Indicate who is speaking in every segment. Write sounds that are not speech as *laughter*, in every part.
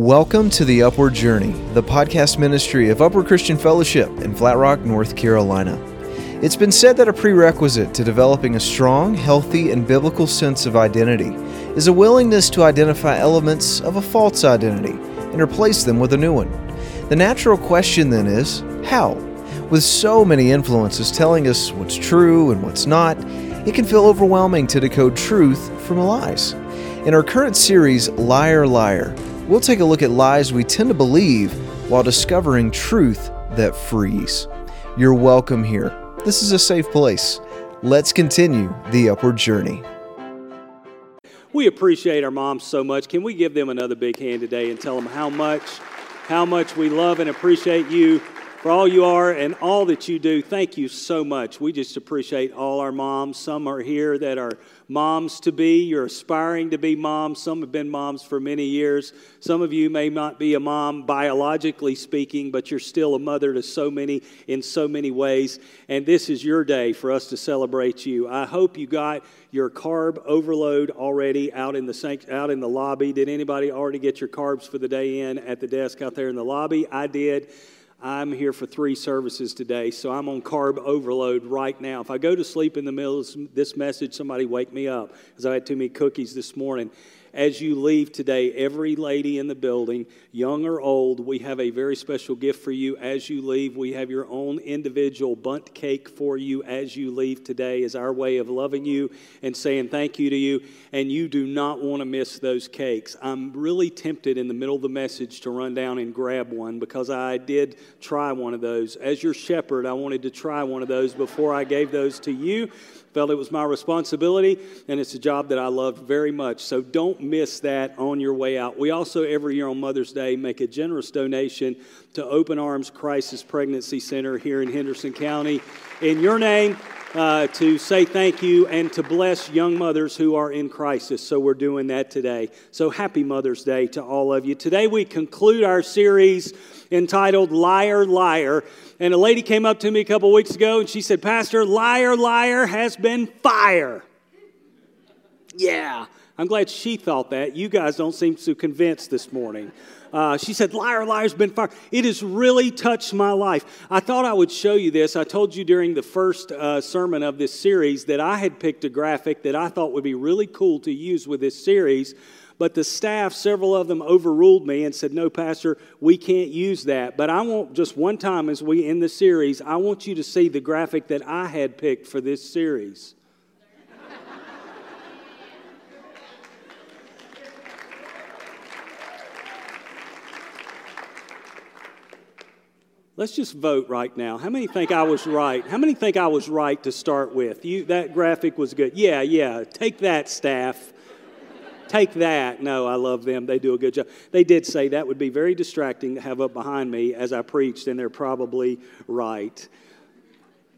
Speaker 1: Welcome to the Upward Journey, the podcast ministry of Upward Christian Fellowship in Flat Rock, North Carolina. It's been said that a prerequisite to developing a strong, healthy, and biblical sense of identity is a willingness to identify elements of a false identity and replace them with a new one. The natural question then is how? With so many influences telling us what's true and what's not, it can feel overwhelming to decode truth from lies. In our current series, Liar, Liar, we'll take a look at lies we tend to believe while discovering truth that frees. You're welcome here. This is a safe place. Let's continue the upward journey.
Speaker 2: We appreciate our moms so much. Can we give them another big hand today and tell them how much how much we love and appreciate you for all you are and all that you do. Thank you so much. We just appreciate all our moms. Some are here that are moms to be. You're aspiring to be moms. Some have been moms for many years. Some of you may not be a mom biologically speaking, but you're still a mother to so many in so many ways. And this is your day for us to celebrate you. I hope you got your carb overload already out in the out in the lobby. Did anybody already get your carbs for the day in at the desk out there in the lobby? I did. I'm here for three services today, so I'm on carb overload right now. If I go to sleep in the middle of this message, somebody wake me up because I had too many cookies this morning as you leave today, every lady in the building, young or old, we have a very special gift for you as you leave. We have your own individual Bundt cake for you as you leave today, is our way of loving you and saying thank you to you. And you do not want to miss those cakes. I'm really tempted in the middle of the message to run down and grab one because I did try one of those. As your shepherd, I wanted to try one of those before I gave those to you felt it was my responsibility, and it's a job that I loved very much. So don't miss that on your way out. We also, every year on Mother's Day, make a generous donation to Open Arms Crisis Pregnancy Center here in Henderson County. In your name, uh, to say thank you and to bless young mothers who are in crisis. So we're doing that today. So happy Mother's Day to all of you. Today we conclude our series entitled Liar, Liar. And a lady came up to me a couple weeks ago and she said, Pastor, liar, liar has been fire. Yeah, I'm glad she thought that. You guys don't seem so convinced this morning. Uh, she said, Liar, liar's been fire. It has really touched my life. I thought I would show you this. I told you during the first uh, sermon of this series that I had picked a graphic that I thought would be really cool to use with this series but the staff, several of them overruled me and said, No, Pastor, we can't use that. But I want just one time as we end the series, I want you to see the graphic that I had picked for this series. Let's just vote right now. How many think I was right? How many think I was right to start with? You that graphic was good. Yeah, yeah. Take that, staff. Take that. No, I love them. They do a good job. They did say that would be very distracting to have up behind me as I preached, and they're probably right.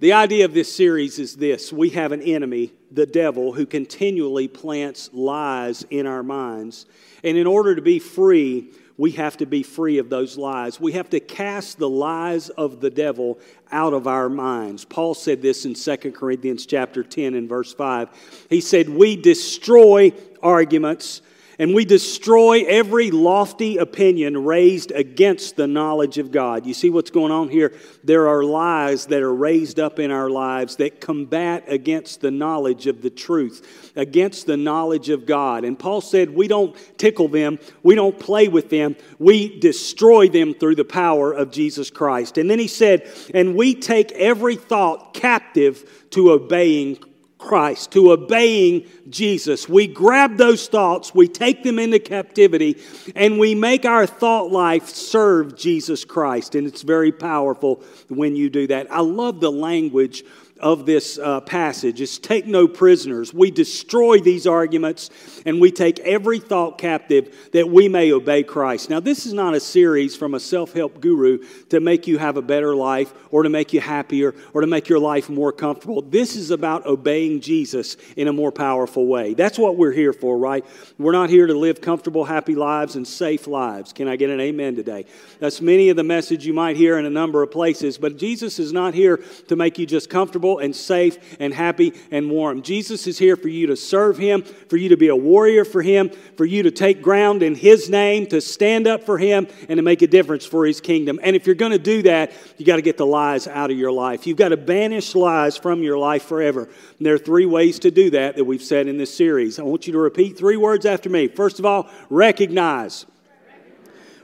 Speaker 2: The idea of this series is this we have an enemy, the devil, who continually plants lies in our minds. And in order to be free, we have to be free of those lies. We have to cast the lies of the devil out of our minds. Paul said this in 2 Corinthians chapter 10 and verse 5. He said, "We destroy arguments and we destroy every lofty opinion raised against the knowledge of God. You see what's going on here? There are lies that are raised up in our lives that combat against the knowledge of the truth, against the knowledge of God. And Paul said, We don't tickle them, we don't play with them, we destroy them through the power of Jesus Christ. And then he said, And we take every thought captive to obeying Christ, to obeying Jesus. We grab those thoughts, we take them into captivity, and we make our thought life serve Jesus Christ. And it's very powerful when you do that. I love the language of this uh, passage is take no prisoners. We destroy these arguments and we take every thought captive that we may obey Christ. Now, this is not a series from a self help guru to make you have a better life or to make you happier or to make your life more comfortable. This is about obeying Jesus in a more powerful way. That's what we're here for, right? We're not here to live comfortable, happy lives and safe lives. Can I get an amen today? That's many of the message you might hear in a number of places, but Jesus is not here to make you just comfortable comfortable and safe and happy and warm. Jesus is here for you to serve Him, for you to be a warrior for Him, for you to take ground in His name, to stand up for Him, and to make a difference for His kingdom. And if you're going to do that, you got to get the lies out of your life. You've got to banish lies from your life forever. And there are three ways to do that that we've said in this series. I want you to repeat three words after me. First of all, recognize.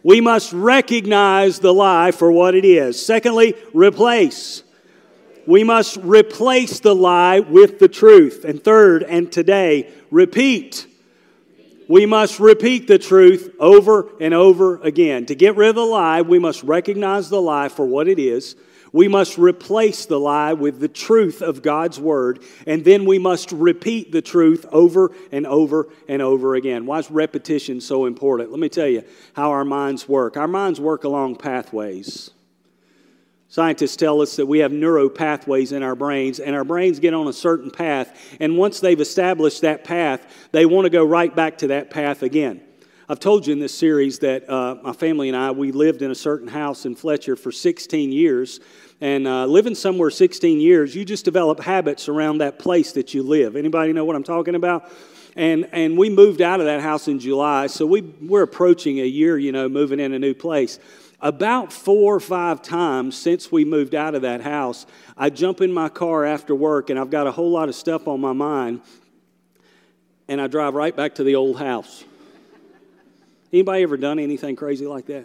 Speaker 2: We must recognize the lie for what it is. Secondly, replace. We must replace the lie with the truth. And third, and today, repeat. We must repeat the truth over and over again. To get rid of the lie, we must recognize the lie for what it is we must replace the lie with the truth of God's word, and then we must repeat the truth over and over and over again. Why is repetition so important? Let me tell you how our minds work. Our minds work along pathways. Scientists tell us that we have neuro pathways in our brains, and our brains get on a certain path, and once they've established that path, they want to go right back to that path again. I've told you in this series that uh, my family and I, we lived in a certain house in Fletcher for 16 years. And uh, living somewhere 16 years, you just develop habits around that place that you live. Anybody know what I'm talking about? And, and we moved out of that house in July, so we, we're approaching a year, you know, moving in a new place. About four or five times since we moved out of that house, I jump in my car after work and I've got a whole lot of stuff on my mind, and I drive right back to the old house. Anybody ever done anything crazy like that?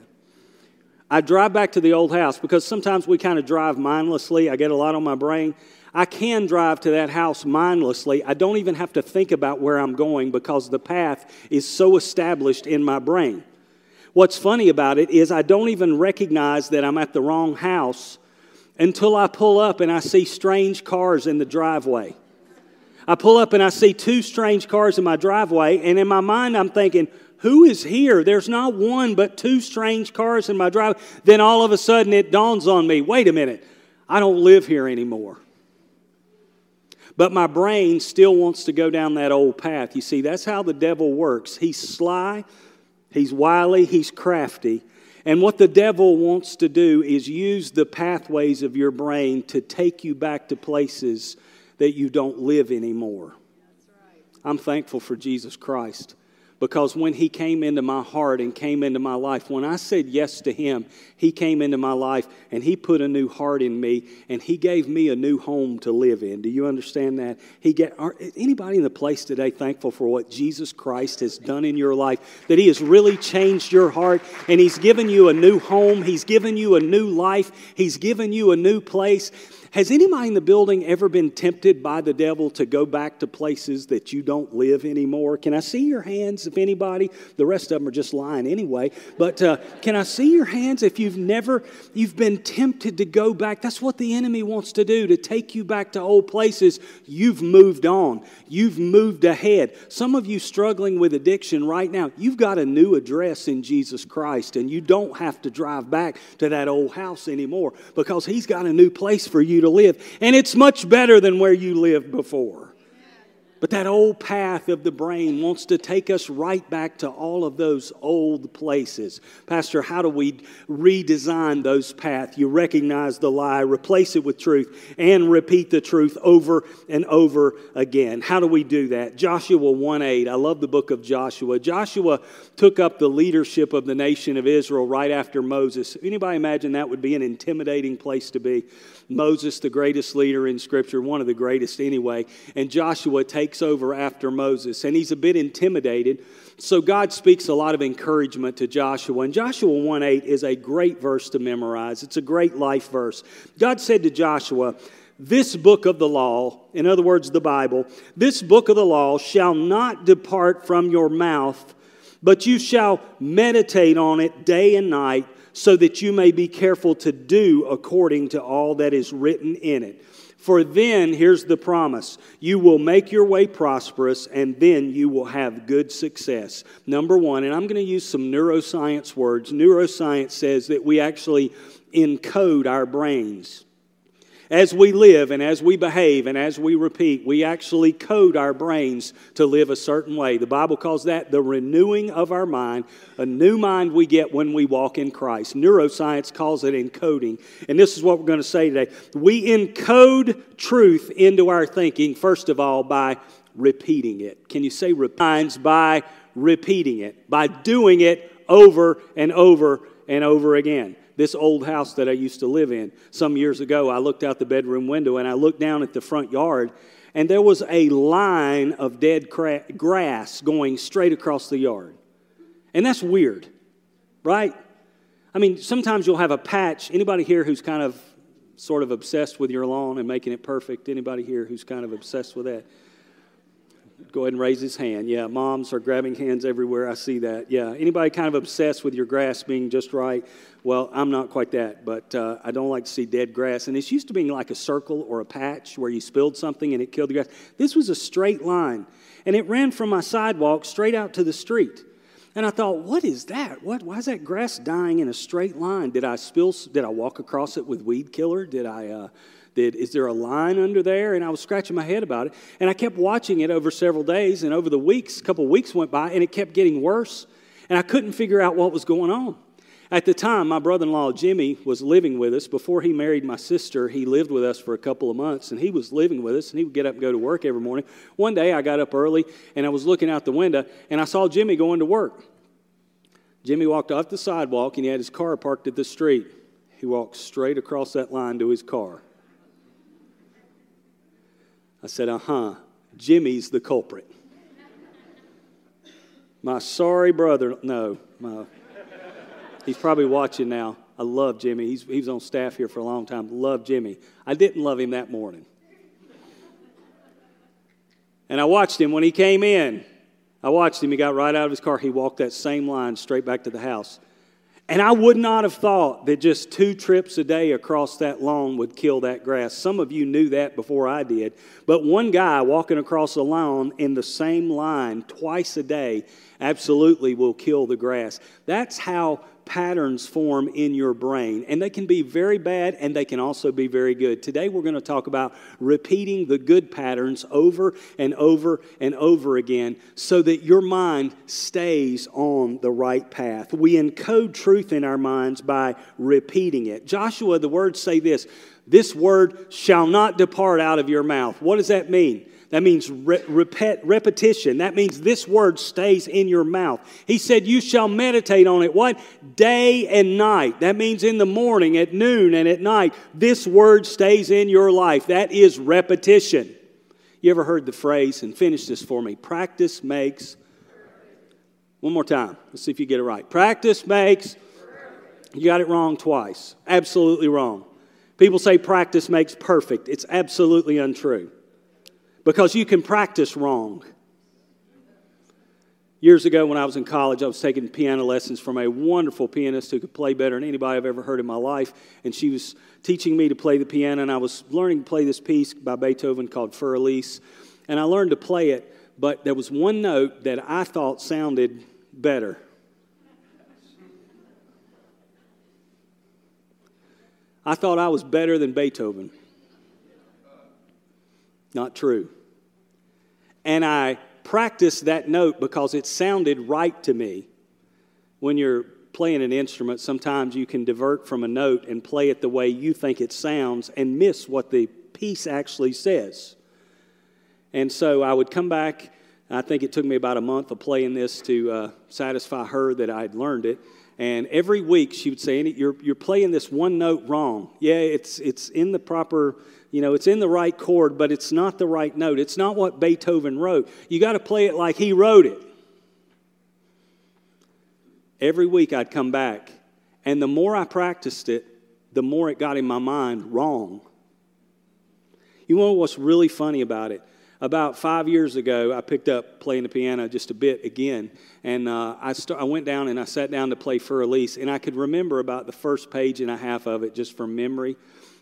Speaker 2: I drive back to the old house because sometimes we kind of drive mindlessly. I get a lot on my brain. I can drive to that house mindlessly. I don't even have to think about where I'm going because the path is so established in my brain. What's funny about it is I don't even recognize that I'm at the wrong house until I pull up and I see strange cars in the driveway. I pull up and I see two strange cars in my driveway, and in my mind, I'm thinking, who is here? There's not one but two strange cars in my driveway. Then all of a sudden it dawns on me wait a minute, I don't live here anymore. But my brain still wants to go down that old path. You see, that's how the devil works. He's sly, he's wily, he's crafty. And what the devil wants to do is use the pathways of your brain to take you back to places that you don't live anymore. I'm thankful for Jesus Christ. Because when He came into my heart and came into my life, when I said yes to Him, He came into my life and He put a new heart in me and He gave me a new home to live in. Do you understand that? He get are anybody in the place today thankful for what Jesus Christ has done in your life? That He has really changed your heart and He's given you a new home. He's given you a new life. He's given you a new place. Has anybody in the building ever been tempted by the devil to go back to places that you don't live anymore? Can I see your hands if anybody? The rest of them are just lying anyway. But uh, can I see your hands if you've never, you've been tempted to go back? That's what the enemy wants to do, to take you back to old places. You've moved on. You've moved ahead. Some of you struggling with addiction right now, you've got a new address in Jesus Christ and you don't have to drive back to that old house anymore because he's got a new place for you to live. And it's much better than where you lived before. But that old path of the brain wants to take us right back to all of those old places. Pastor, how do we redesign those paths? You recognize the lie, replace it with truth, and repeat the truth over and over again. How do we do that? Joshua 1 8. I love the book of Joshua. Joshua took up the leadership of the nation of Israel right after Moses. Anybody imagine that would be an intimidating place to be? Moses, the greatest leader in Scripture, one of the greatest anyway, and Joshua takes over after Moses, and he's a bit intimidated. So God speaks a lot of encouragement to Joshua, and Joshua 1 8 is a great verse to memorize. It's a great life verse. God said to Joshua, this book of the law, in other words, the Bible, this book of the law shall not depart from your mouth, but you shall meditate on it day and night so that you may be careful to do according to all that is written in it. For then, here's the promise you will make your way prosperous, and then you will have good success. Number one, and I'm going to use some neuroscience words. Neuroscience says that we actually encode our brains. As we live and as we behave and as we repeat, we actually code our brains to live a certain way. The Bible calls that the renewing of our mind, a new mind we get when we walk in Christ. Neuroscience calls it encoding. And this is what we're going to say today. We encode truth into our thinking, first of all, by repeating it. Can you say repines by repeating it, by doing it over and over and over again? This old house that I used to live in, some years ago, I looked out the bedroom window and I looked down at the front yard, and there was a line of dead cra- grass going straight across the yard. And that's weird, right? I mean, sometimes you'll have a patch. Anybody here who's kind of sort of obsessed with your lawn and making it perfect? Anybody here who's kind of obsessed with that? Go ahead and raise his hand. Yeah, moms are grabbing hands everywhere. I see that. Yeah, anybody kind of obsessed with your grass being just right? Well, I'm not quite that, but uh, I don't like to see dead grass. And it's used to being like a circle or a patch where you spilled something and it killed the grass. This was a straight line, and it ran from my sidewalk straight out to the street. And I thought, what is that? What, why is that grass dying in a straight line? Did I spill? Did I walk across it with weed killer? Did I? Uh, did, is there a line under there? And I was scratching my head about it. And I kept watching it over several days. And over the weeks, a couple weeks went by, and it kept getting worse. And I couldn't figure out what was going on. At the time, my brother in law, Jimmy, was living with us. Before he married my sister, he lived with us for a couple of months, and he was living with us, and he would get up and go to work every morning. One day, I got up early, and I was looking out the window, and I saw Jimmy going to work. Jimmy walked off the sidewalk, and he had his car parked at the street. He walked straight across that line to his car. I said, uh huh, Jimmy's the culprit. My sorry brother, no, my, he's probably watching now. I love Jimmy. He's, he was on staff here for a long time. Love Jimmy. I didn't love him that morning. And I watched him when he came in. I watched him. He got right out of his car. He walked that same line straight back to the house. And I would not have thought that just two trips a day across that lawn would kill that grass. Some of you knew that before I did. But one guy walking across the lawn in the same line twice a day absolutely will kill the grass. That's how patterns form in your brain. And they can be very bad and they can also be very good. Today we're going to talk about repeating the good patterns over and over and over again so that your mind stays on the right path. We encode truth in our minds by repeating it. Joshua, the words say this this word shall not depart out of your mouth. What does that mean? That means re- repet, repetition. That means this word stays in your mouth. He said, You shall meditate on it. What? Day and night. That means in the morning, at noon, and at night. This word stays in your life. That is repetition. You ever heard the phrase, and finish this for me practice makes. One more time. Let's see if you get it right. Practice makes. You got it wrong twice. Absolutely wrong. People say practice makes perfect. It's absolutely untrue because you can practice wrong. Years ago, when I was in college, I was taking piano lessons from a wonderful pianist who could play better than anybody I've ever heard in my life. And she was teaching me to play the piano, and I was learning to play this piece by Beethoven called Für Elise. And I learned to play it, but there was one note that I thought sounded better. I thought I was better than Beethoven. Not true. And I practiced that note because it sounded right to me. When you're playing an instrument, sometimes you can divert from a note and play it the way you think it sounds and miss what the piece actually says. And so I would come back. I think it took me about a month of playing this to uh, satisfy her that I'd learned it. And every week she would say, you're, you're playing this one note wrong. Yeah, it's, it's in the proper you know, it's in the right chord, but it's not the right note. It's not what Beethoven wrote. You got to play it like he wrote it. Every week I'd come back, and the more I practiced it, the more it got in my mind wrong. You know what's really funny about it? About five years ago, I picked up playing the piano just a bit again, and uh, I, st- I went down and I sat down to play Für Elise, and I could remember about the first page and a half of it just from memory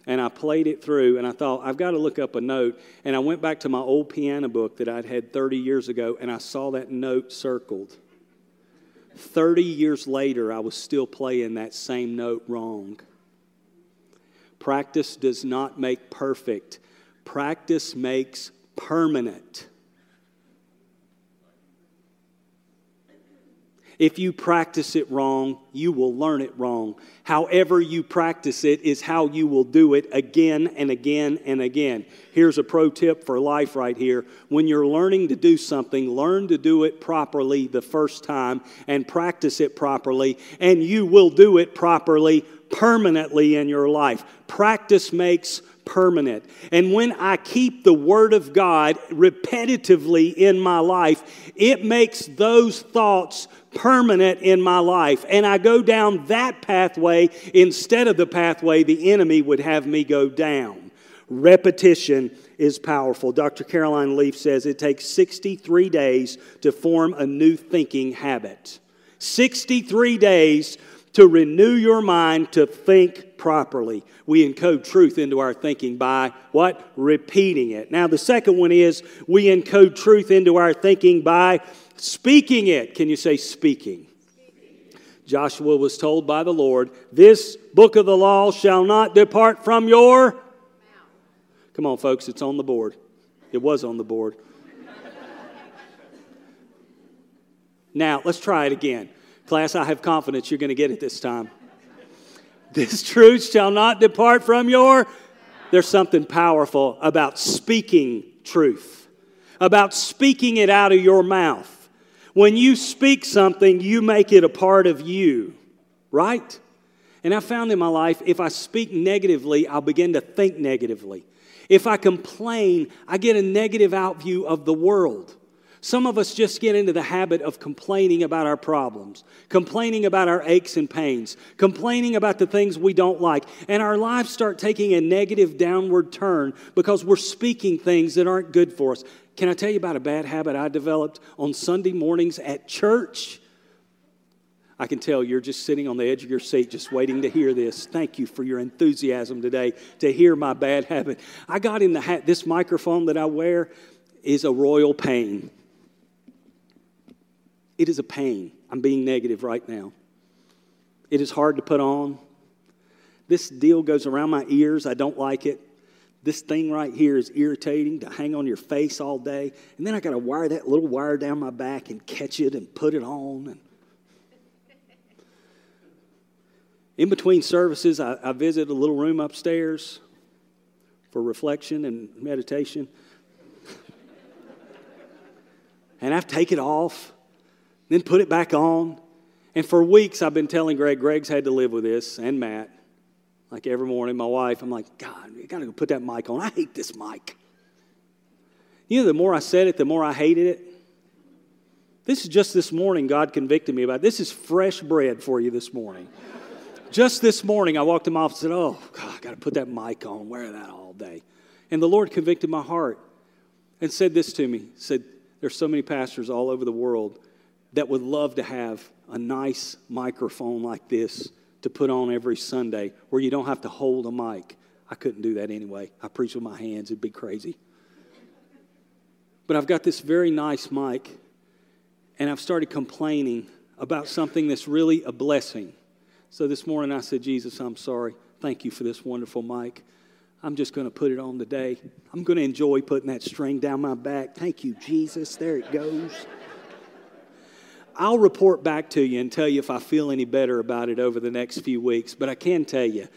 Speaker 2: and I played it through and I thought, I've got to look up a note. And I went back to my old piano book that I'd had 30 years ago and I saw that note circled. 30 years later, I was still playing that same note wrong. Practice does not make perfect, practice makes permanent. If you practice it wrong, you will learn it wrong. However, you practice it is how you will do it again and again and again. Here's a pro tip for life right here. When you're learning to do something, learn to do it properly the first time and practice it properly, and you will do it properly permanently in your life. Practice makes permanent. And when I keep the Word of God repetitively in my life, it makes those thoughts permanent in my life. And I go down that pathway instead of the pathway the enemy would have me go down. Repetition is powerful. Dr. Caroline Leaf says it takes 63 days to form a new thinking habit. 63 days to renew your mind to think properly. We encode truth into our thinking by what? Repeating it. Now, the second one is we encode truth into our thinking by speaking it. Can you say speaking? Joshua was told by the Lord, This book of the law shall not depart from your. Come on, folks, it's on the board. It was on the board. *laughs* now, let's try it again. Class, I have confidence you're going to get it this time. This truth shall not depart from your. There's something powerful about speaking truth, about speaking it out of your mouth. When you speak something, you make it a part of you, right? And I found in my life, if I speak negatively, I'll begin to think negatively. If I complain, I get a negative outview of the world. Some of us just get into the habit of complaining about our problems, complaining about our aches and pains, complaining about the things we don't like, and our lives start taking a negative downward turn because we're speaking things that aren't good for us. Can I tell you about a bad habit I developed on Sunday mornings at church? I can tell you're just sitting on the edge of your seat, just waiting to hear this. Thank you for your enthusiasm today to hear my bad habit. I got in the hat, this microphone that I wear is a royal pain. It is a pain. I'm being negative right now. It is hard to put on. This deal goes around my ears. I don't like it. This thing right here is irritating to hang on your face all day. And then I got to wire that little wire down my back and catch it and put it on. And in between services, I, I visit a little room upstairs for reflection and meditation. *laughs* and I've taken it off then put it back on. And for weeks, I've been telling Greg, Greg's had to live with this, and Matt. Like every morning, my wife, I'm like, God, you gotta go put that mic on. I hate this mic. You know, the more I said it, the more I hated it. This is just this morning, God convicted me about it. This is fresh bread for you this morning. just this morning, I walked my office and said, Oh, God, I gotta put that mic on, wear that all day. And the Lord convicted my heart and said this to me. said, There's so many pastors all over the world that would love to have a nice microphone like this to put on every Sunday where you don't have to hold a mic. I couldn't do that anyway. I preach with my hands, it'd be crazy. But I've got this very nice mic, and I've started complaining about something that's really a blessing. So this morning I said, Jesus, I'm sorry. Thank you for this wonderful mic. I'm just going to put it on today. I'm going to enjoy putting that string down my back. Thank you, Jesus. There it goes. I'll report back to you and tell you if I feel any better about it over the next few weeks, but I can tell you,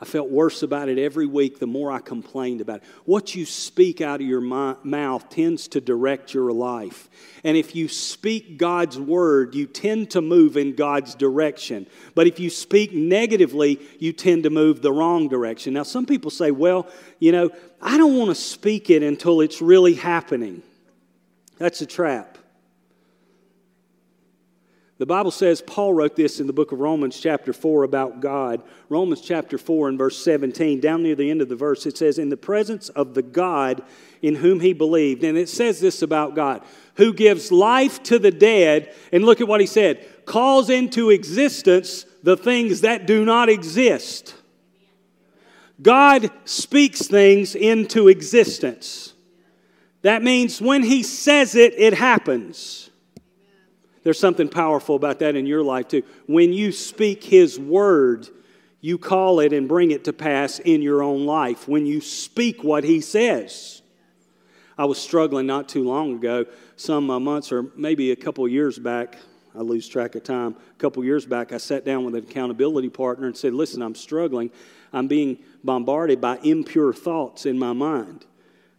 Speaker 2: I felt worse about it every week the more I complained about it. What you speak out of your mouth tends to direct your life. And if you speak God's word, you tend to move in God's direction. But if you speak negatively, you tend to move the wrong direction. Now, some people say, well, you know, I don't want to speak it until it's really happening. That's a trap. The Bible says, Paul wrote this in the book of Romans, chapter 4, about God. Romans chapter 4 and verse 17, down near the end of the verse, it says, In the presence of the God in whom he believed. And it says this about God, who gives life to the dead. And look at what he said calls into existence the things that do not exist. God speaks things into existence. That means when he says it, it happens. There's something powerful about that in your life too. When you speak His word, you call it and bring it to pass in your own life when you speak what He says. I was struggling not too long ago, some uh, months or maybe a couple years back. I lose track of time. A couple years back, I sat down with an accountability partner and said, Listen, I'm struggling. I'm being bombarded by impure thoughts in my mind.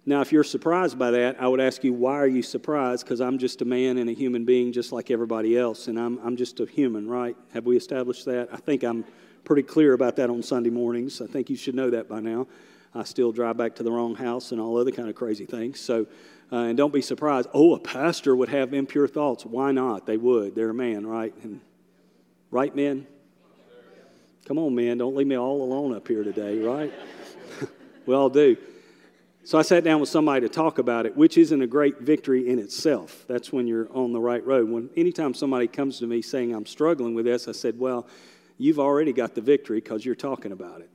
Speaker 2: Now, if you're surprised by that, I would ask you, why are you surprised? Because I'm just a man and a human being just like everybody else, and I'm, I'm just a human, right? Have we established that? I think I'm pretty clear about that on Sunday mornings. I think you should know that by now. I still drive back to the wrong house and all other kind of crazy things. So, uh, and don't be surprised. Oh, a pastor would have impure thoughts. Why not? They would. They're a man, right? And right, men. Come on, man. Don't leave me all alone up here today, right? *laughs* we all do. So I sat down with somebody to talk about it, which isn't a great victory in itself. That's when you're on the right road. When anytime somebody comes to me saying I'm struggling with this, I said, "Well, you've already got the victory because you're talking about it.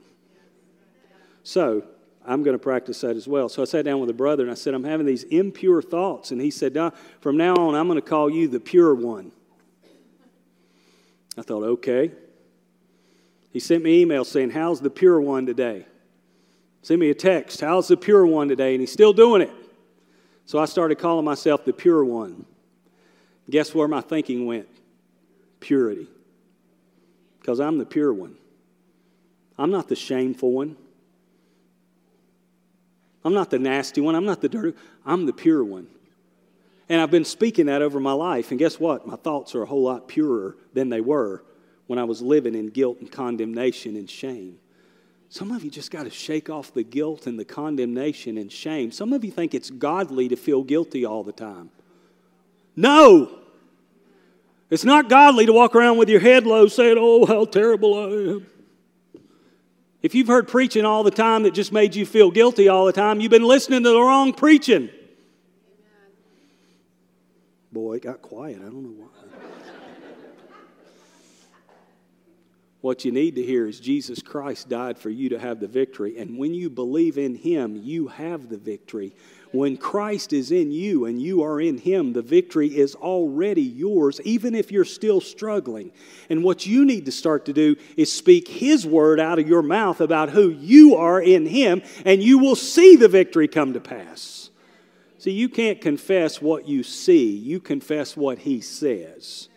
Speaker 2: So I'm going to practice that as well. So I sat down with a brother and I said, I'm having these impure thoughts. And he said, no, From now on, I'm going to call you the pure one. I thought, okay. He sent me an email saying, How's the pure one today? Send me a text, How's the pure one today? And he's still doing it. So I started calling myself the pure one. Guess where my thinking went? Purity because I'm the pure one. I'm not the shameful one. I'm not the nasty one. I'm not the dirty. I'm the pure one. And I've been speaking that over my life. And guess what? My thoughts are a whole lot purer than they were when I was living in guilt and condemnation and shame. Some of you just got to shake off the guilt and the condemnation and shame. Some of you think it's godly to feel guilty all the time. No! It's not godly to walk around with your head low saying, Oh, how terrible I am. If you've heard preaching all the time that just made you feel guilty all the time, you've been listening to the wrong preaching. Boy, it got quiet. I don't know why. What you need to hear is Jesus Christ died for you to have the victory. And when you believe in Him, you have the victory. When Christ is in you and you are in Him, the victory is already yours, even if you're still struggling. And what you need to start to do is speak His word out of your mouth about who you are in Him, and you will see the victory come to pass. See, you can't confess what you see, you confess what He says.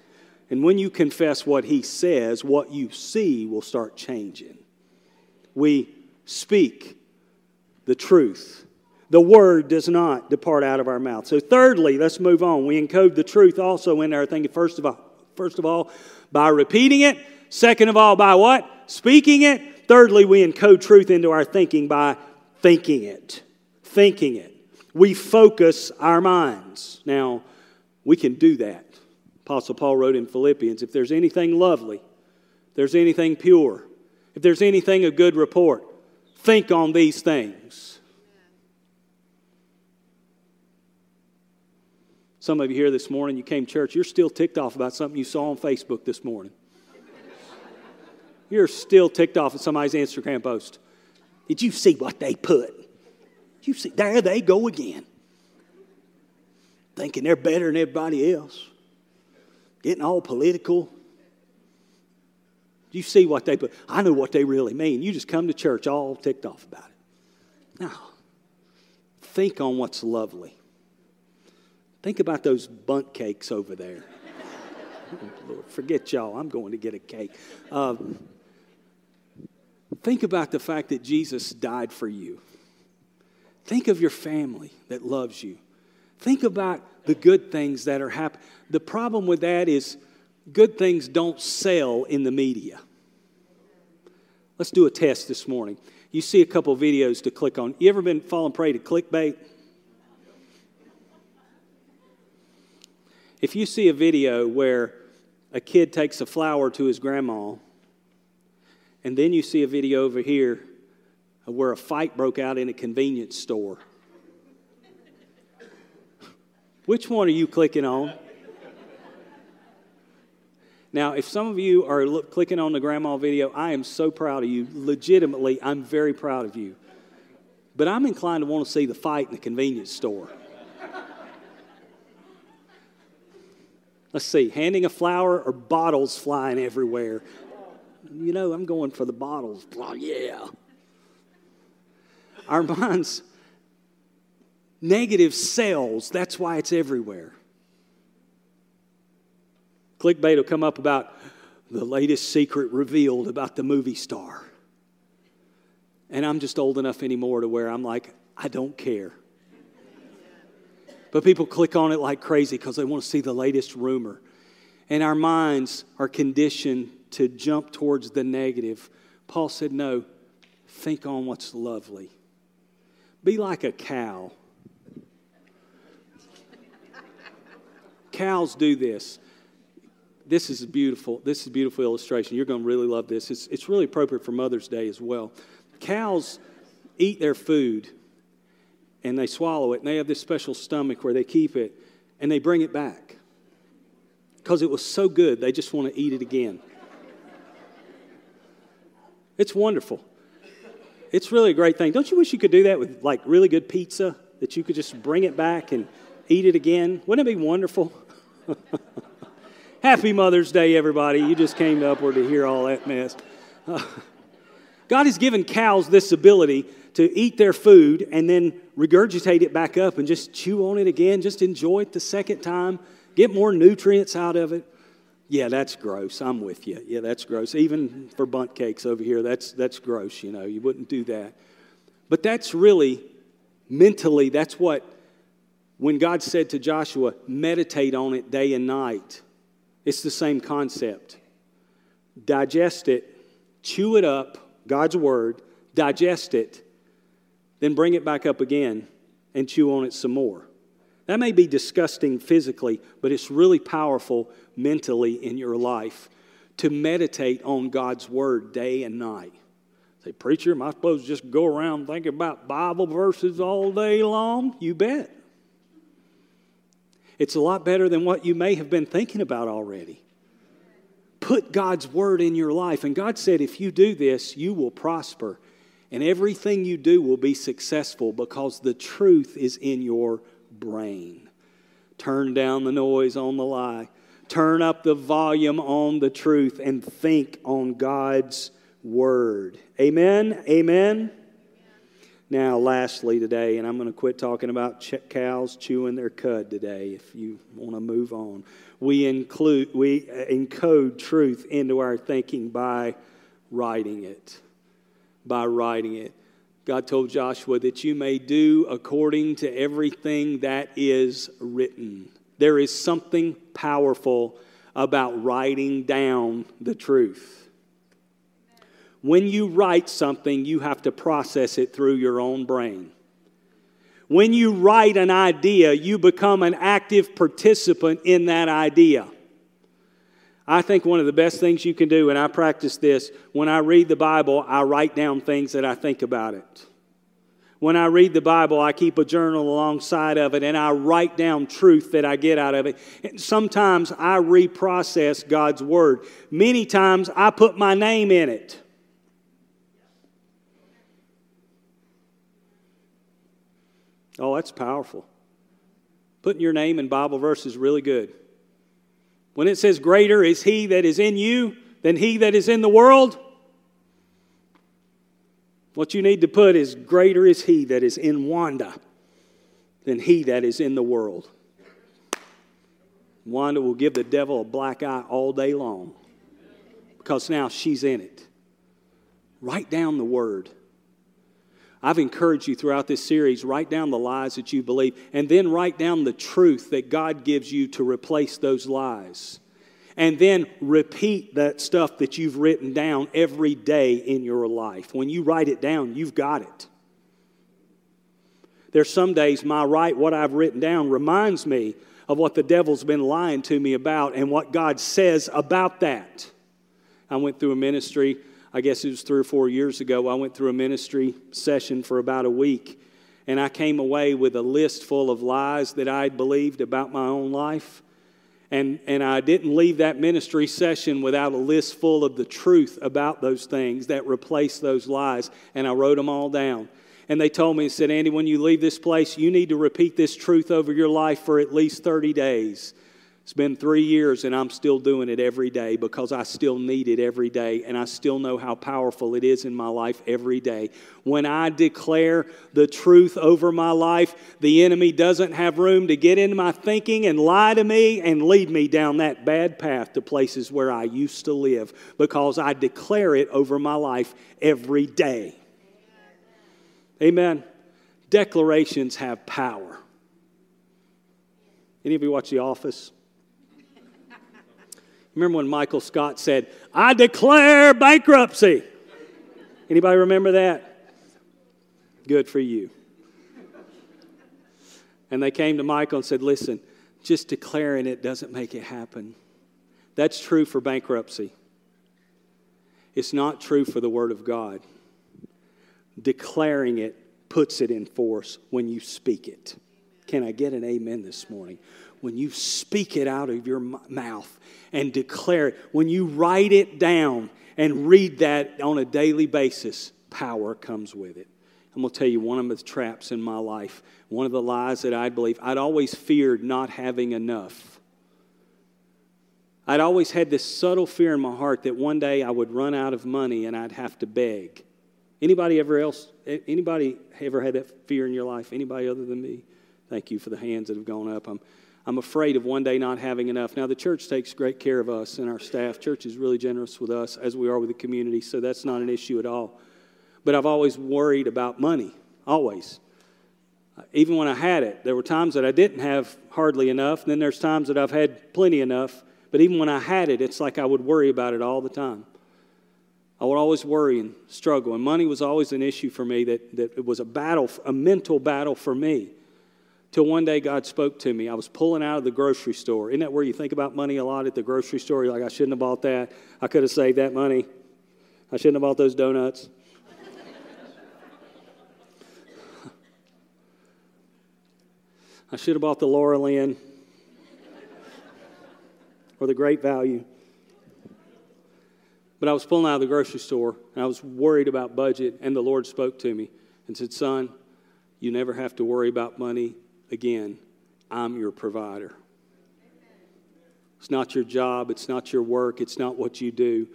Speaker 2: And when you confess what He says, what you see will start changing. We speak the truth the word does not depart out of our mouth. So, thirdly, let's move on. We encode the truth also in our thinking. First of all, first of all, by repeating it. Second of all, by what? Speaking it. Thirdly, we encode truth into our thinking by thinking it. Thinking it. We focus our minds. Now, we can do that. Apostle Paul wrote in Philippians if there's anything lovely, if there's anything pure, if there's anything of good report, think on these things. Some of you here this morning, you came church, you're still ticked off about something you saw on Facebook this morning. *laughs* You're still ticked off at somebody's Instagram post. Did you see what they put? You see, there they go again. Thinking they're better than everybody else. Getting all political. You see what they put. I know what they really mean. You just come to church all ticked off about it. Now, think on what's lovely. Think about those Bundt cakes over there. *laughs* Lord, forget y'all. I'm going to get a cake. Um, think about the fact that Jesus died for you. Think of your family that loves you. Think about the good things that are happening. The problem with that is good things don't sell in the media. Let's do a test this morning. You see a couple videos to click on. You ever been falling prey to clickbait? If you see a video where a kid takes a flower to his grandma, and then you see a video over here where a fight broke out in a convenience store, which one are you clicking on? Now, if some of you are look, clicking on the grandma video, I am so proud of you. Legitimately, I'm very proud of you. But I'm inclined to want to see the fight in the convenience store. Let's see, handing a flower or bottles flying everywhere. you know, I'm going for the bottles. Oh, yeah. Our minds, negative cells, that's why it's everywhere. Clickbait will come up about the latest secret revealed about the movie star. And I'm just old enough anymore to where I'm like, I don't care. But people click on it like crazy because they want to see the latest rumor. And our minds are conditioned to jump towards the negative. Paul said, No, think on what's lovely. Be like a cow. Cows do this. This is beautiful. This is a beautiful illustration. You're going to really love this. It's, it's really appropriate for Mother's Day as well. Cows eat their food and they swallow it, and they have this special stomach where they keep it and they bring it back because it was so good, they just want to eat it again. It's wonderful. It's really a great thing. Don't you wish you could do that with like really good pizza that you could just bring it back and eat it again? Wouldn't it be wonderful? *laughs* Happy Mother's Day, everybody. You just came Upward to hear all that mess. *laughs* God has given cows this ability to eat their food and then regurgitate it back up and just chew on it again, just enjoy it the second time, get more nutrients out of it. Yeah, that's gross. I'm with you. Yeah, that's gross. Even for Bundt cakes over here, that's, that's gross, you know. You wouldn't do that. But that's really, mentally, that's what, when God said to Joshua, meditate on it day and night, it's the same concept. Digest it, chew it up, God's word, digest it, then bring it back up again and chew on it some more. That may be disgusting physically, but it's really powerful mentally in your life to meditate on God's word day and night. Say, preacher, am I supposed to just go around thinking about Bible verses all day long? You bet. It's a lot better than what you may have been thinking about already. Put God's word in your life. And God said, if you do this, you will prosper. And everything you do will be successful because the truth is in your brain. Turn down the noise on the lie. Turn up the volume on the truth and think on God's word. Amen? Amen? Now, lastly, today, and I'm going to quit talking about ch- cows chewing their cud today if you want to move on. We, include, we uh, encode truth into our thinking by writing it. By writing it. God told Joshua that you may do according to everything that is written. There is something powerful about writing down the truth. When you write something, you have to process it through your own brain. When you write an idea, you become an active participant in that idea. I think one of the best things you can do, and I practice this, when I read the Bible, I write down things that I think about it. When I read the Bible, I keep a journal alongside of it and I write down truth that I get out of it. And sometimes I reprocess God's Word. Many times I put my name in it. Oh, that's powerful. Putting your name in Bible verse is really good. When it says, Greater is he that is in you than he that is in the world, what you need to put is, Greater is he that is in Wanda than he that is in the world. Wanda will give the devil a black eye all day long because now she's in it. Write down the word. I've encouraged you throughout this series write down the lies that you believe and then write down the truth that God gives you to replace those lies. And then repeat that stuff that you've written down every day in your life. When you write it down, you've got it. There's some days my write, what I've written down, reminds me of what the devil's been lying to me about and what God says about that. I went through a ministry I guess it was three or four years ago, I went through a ministry session for about a week. And I came away with a list full of lies that I'd believed about my own life. And, and I didn't leave that ministry session without a list full of the truth about those things that replaced those lies. And I wrote them all down. And they told me, and said, Andy, when you leave this place, you need to repeat this truth over your life for at least 30 days It's been three years and I'm still doing it every day because I still need it every day and I still know how powerful it is in my life every day. When I declare the truth over my life, the enemy doesn't have room to get into my thinking and lie to me and lead me down that bad path to places where I used to live because I declare it over my life every day. Amen. Declarations have power. Any of you watch The Office? Remember when Michael Scott said, I declare bankruptcy? Anybody remember that? Good for you. And they came to Michael and said, Listen, just declaring it doesn't make it happen. That's true for bankruptcy. It's not true for the Word of God. Declaring it puts it in force when you speak it. Can I get an amen this morning? When you speak it out of your mouth and declare it, when you write it down and read that on a daily basis, power comes with it. I'm going to tell you one of the traps in my life, one of the lies that I believe. I'd always feared not having enough. I'd always had this subtle fear in my heart that one day I would run out of money and I'd have to beg. Anybody ever else? Anybody ever had that fear in your life? Anybody other than me? Thank you for the hands that have gone up. I'm, I'm afraid of one day not having enough. Now, the church takes great care of us and our staff. Church is really generous with us, as we are with the community, so that's not an issue at all. But I've always worried about money, always. Uh, even when I had it, there were times that I didn't have hardly enough, and then there's times that I've had plenty enough. But even when I had it, it's like I would worry about it all the time. I would always worry and struggle. And money was always an issue for me that, that it was a battle, a mental battle for me. Till one day God spoke to me. I was pulling out of the grocery store. Isn't that where you think about money a lot at the grocery store? You're like, I shouldn't have bought that. I could have saved that money. I shouldn't have bought those donuts. *laughs* I should have bought the Laura Lynn or the Great Value. But I was pulling out of the grocery store and I was worried about budget, and the Lord spoke to me and said, Son, you never have to worry about money again. I'm your provider. It's not your job, it's not your work, it's not what you do.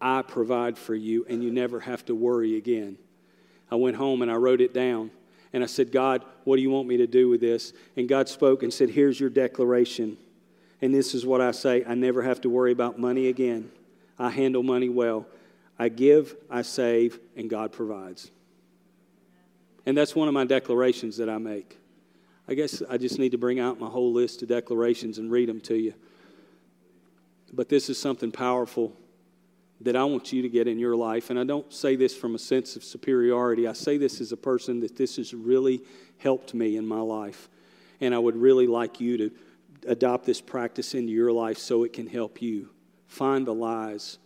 Speaker 2: I provide for you, and you never have to worry again. I went home and I wrote it down. And I said, God, what do you want me to do with this? And God spoke and said, Here's your declaration. And this is what I say I never have to worry about money again. I handle money well. I give, I save, and God provides. And that's one of my declarations that I make. I guess I just need to bring out my whole list of declarations and read them to you. But this is something powerful that I want you to get in your life. And I don't say this from a sense of superiority. I say this as a person that this has really helped me in my life. And I would really like you to adopt this practice into your life so it can help you. Find the lies,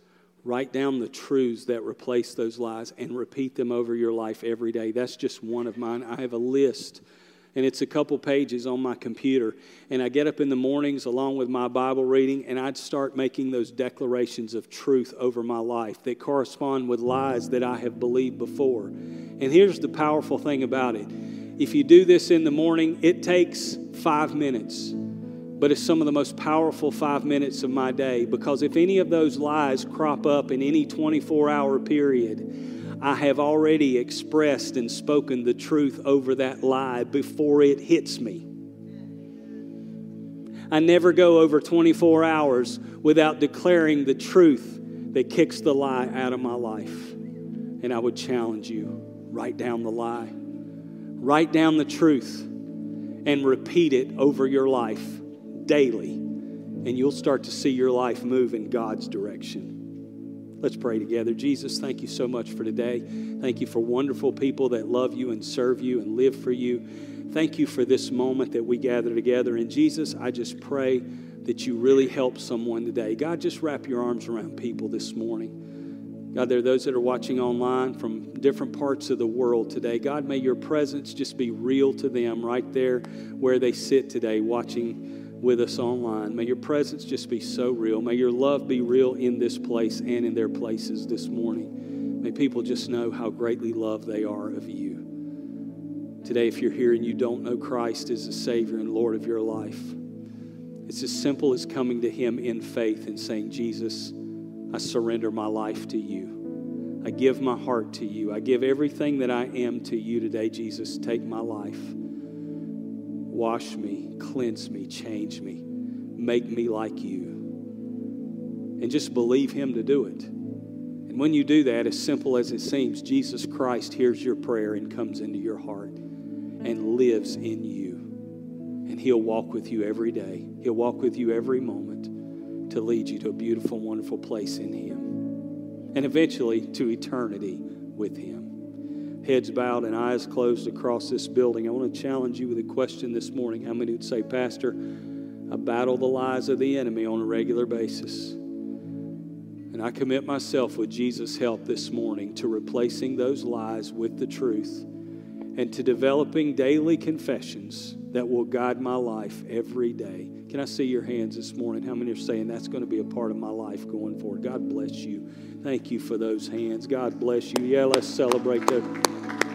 Speaker 2: write down the truths that replace those lies, and repeat them over your life every day. That's just one of mine. I have a list, and it's a couple pages on my computer. And I get up in the mornings along with my Bible reading, and I'd start making those declarations of truth over my life that correspond with lies that I have believed before. And here's the powerful thing about it if you do this in the morning, it takes five minutes but it's some of the most powerful five minutes of my day because if any of those lies crop up in any 24 hour period, I have already expressed and spoken the truth over that lie before it hits me. I never go over 24 hours without declaring the truth that kicks the lie out of my life. And I would challenge you write down the lie, write down the truth, and repeat it over your life daily, and you'll start to see your life move in God's direction. Let's pray together. Jesus, thank you so much for today. Thank you for wonderful people that love you and serve you and live for you. Thank you for this moment that we gather together. And Jesus, I just pray that you really help someone today. God, just wrap your arms around people this morning. God, there are those that are watching online from different parts of the world today. God, may your presence just be real to them right there where they sit today watching with us online. May your presence just be so real. May your love be real in this place and in their places this morning. May people just know how greatly loved they are of you. Today, if you're here and you don't know Christ as the Savior and Lord of your life, It's as simple as coming to Him in faith and saying, Jesus, I surrender my life to you. I give my heart to you. I give everything that I am to you today, Jesus. Take my life. Wash me, cleanse me, change me, make me like you. And just believe Him to do it. And when you do that, as simple as it seems, Jesus Christ hears your prayer and comes into your heart and lives in you. And He'll walk with you every day, He'll walk with you every moment to lead you to a beautiful, wonderful place in Him. And eventually to eternity with Him. Heads bowed and eyes closed across this building. I want to challenge you with a question this morning. How many would say, Pastor, I battle the lies of the enemy on a regular basis? And I commit myself with Jesus' help this morning to replacing those lies with the truth and to developing daily confessions that will guide my life every day. Can I see your hands this morning? How many are saying that's going to be a part of my life going forward? God bless you. Thank you for those hands. God bless you. Yeah, let's celebrate the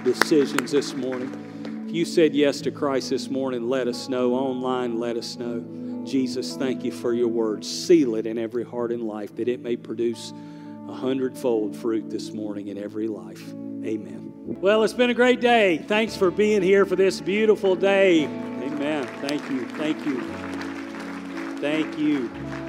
Speaker 2: decisions this morning. If you said yes to Christ this morning, let us know. Online, let us know. Jesus, thank you for your word. Seal it in every heart and life that it may produce a hundredfold fruit this morning in every life. Amen. Well, it's been a great day. Thanks for being here for this beautiful day. Amen. Thank you. Thank you. Thank you.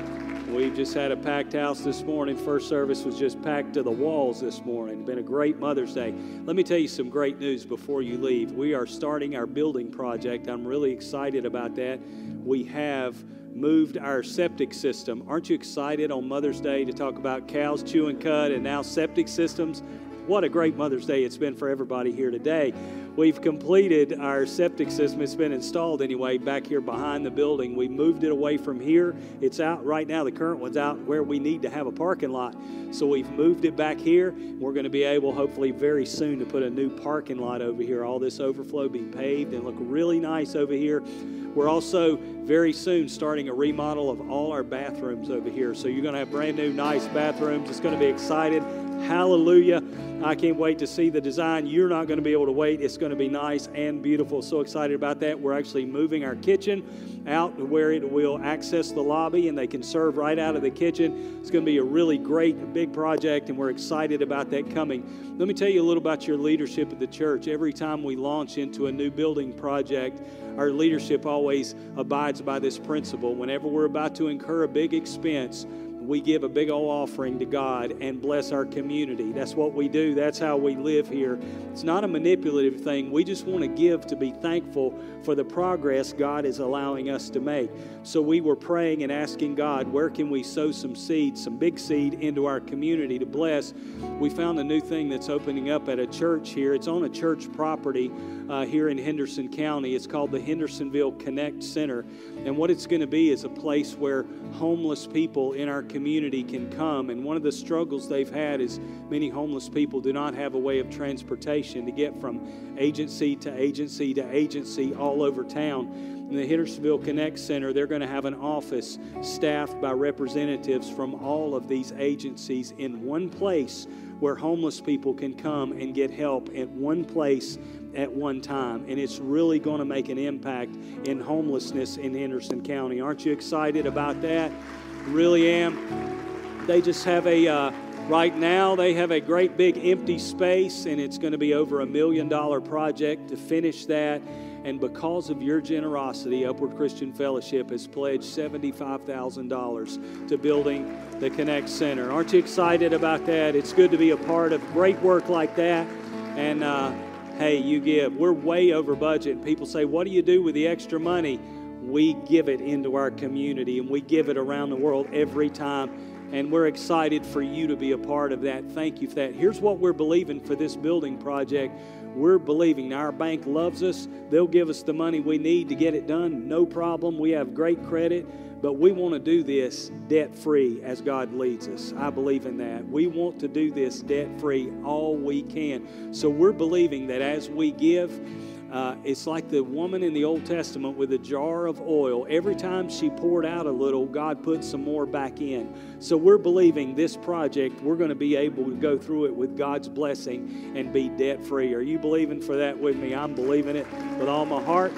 Speaker 2: We've just had a packed house this morning. First service was just packed to the walls this morning. Been a great Mother's Day. Let me tell you some great news before you leave. We are starting our building project. I'm really excited about that. We have moved our septic system. Aren't you excited on Mother's Day to talk about cows chewing cud and now septic systems? what a great Mother's Day it's been for everybody here today. We've completed our septic system. It's been installed anyway back here behind the building. We moved it away from here. It's out right now. The current one's out where we need to have a parking lot. So we've moved it back here. We're going to be able, hopefully, very soon to put a new parking lot over here. All this overflow be paved and look really nice over here. We're also very soon starting a remodel of all our bathrooms over here. So you're going to have brand new, nice bathrooms. It's going to be excited. Hallelujah. I can't wait to see the design. You're not going to be able to wait. It's going to be nice and beautiful. So excited about that. We're actually moving our kitchen out to where it will access the lobby and they can serve right out of the kitchen. It's going to be a really great big project and we're excited about that coming. Let me tell you a little about your leadership at the church. Every time we launch into a new building project, our leadership always abides by this principle. Whenever we're about to incur a big expense, we give a big old offering to God and bless our community. That's what we do. That's how we live here. It's not a manipulative thing. We just want to give to be thankful for the progress God is allowing us to make. So we were praying and asking God, where can we sow some seed, some big seed into our community to bless? We found a new thing that's opening up at a church here. It's on a church property uh, here in Henderson County. It's called the Hendersonville Connect Center. And what it's going to be is a place where homeless people in our community can come. And one of the struggles they've had is many homeless people do not have a way of transportation to get from agency to agency to agency all over town. In the Hendersonville Connect Center, they're going to have an office staffed by representatives from all of these agencies in one place where homeless people can come and get help at one place at one time. And it's really going to make an impact in homelessness in Henderson County. Aren't you excited about that? Really am. They just have a, uh, right now, they have a great big empty space, and it's going to be over a million dollar project to finish that. And because of your generosity, Upward Christian Fellowship has pledged $75,000 to building the Connect Center. Aren't you excited about that? It's good to be a part of great work like that. And, uh, hey, you give. We're way over budget. People say, What do you do with the extra money? We give it into our community and we give it around the world every time. And we're excited for you to be a part of that. Thank you for that. Here's what we're believing for this building project. We're believing our bank loves us. They'll give us the money we need to get it done. No problem. We have great credit but we want to do this debt free as God leads us. I believe in that. We want to do this debt free all we can. So we're believing that as we give, uh, it's like the woman in the Old Testament with a jar of oil. Every time she poured out a little, God put some more back in. So we're believing this project, we're going to be able to go through it with God's blessing and be debt free. Are you believing for that with me? I'm believing it with all my heart.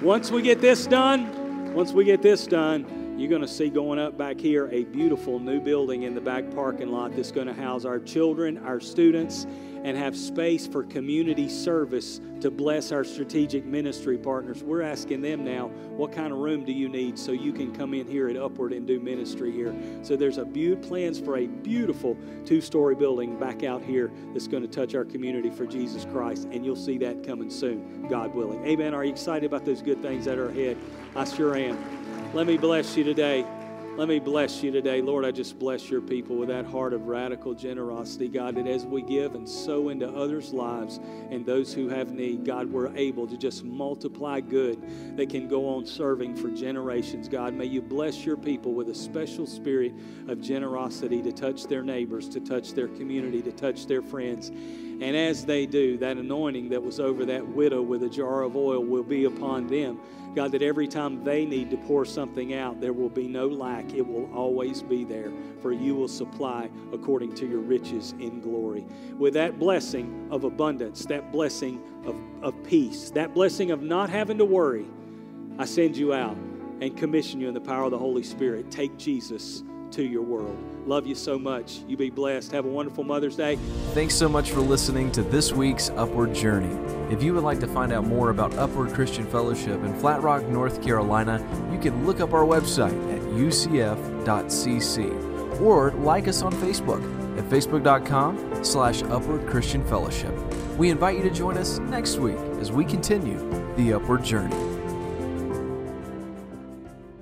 Speaker 2: Once we get this done, Once we get this done, you're going to see going up back here a beautiful new building in the back parking lot that's going to house our children, our students, and have space for community service to bless our strategic ministry partners. We're asking them now, what kind of room do you need so you can come in here at Upward and do ministry here? So there's a be- plans for a beautiful two-story building back out here that's going to touch our community for Jesus Christ, and you'll see that coming soon, God willing. Amen. Are you excited about those good things that are ahead? I sure am. Let me bless you today. Let me bless you today. Lord, I just bless your people with that heart of radical generosity, God, that as we give and sow into others' lives and those who have need, God, we're able to just multiply good that can go on serving for generations. God, may you bless your people with a special spirit of generosity to touch their neighbors, to touch their community, to touch their friends. And as they do, that anointing that was over that widow with a jar of oil will be upon them. God, that every time they need to pour something out, there will be no lack. It will always be there, for you will supply according to your riches in glory. With that blessing of abundance, that blessing of, of peace, that blessing of not having to worry, I send you out and commission you in the power of the Holy Spirit. Take Jesus to your world. Love you so much. You be blessed. Have a wonderful Mother's Day.
Speaker 1: Thanks so much for listening to this week's Upward Journey. If you would like to find out more about Upward Christian Fellowship in Flat Rock, North Carolina, you can look up our website at ucf.cc or like us on Facebook at facebook.com slash upward christian fellowship. We invite you to join us next week as we continue the Upward Journey.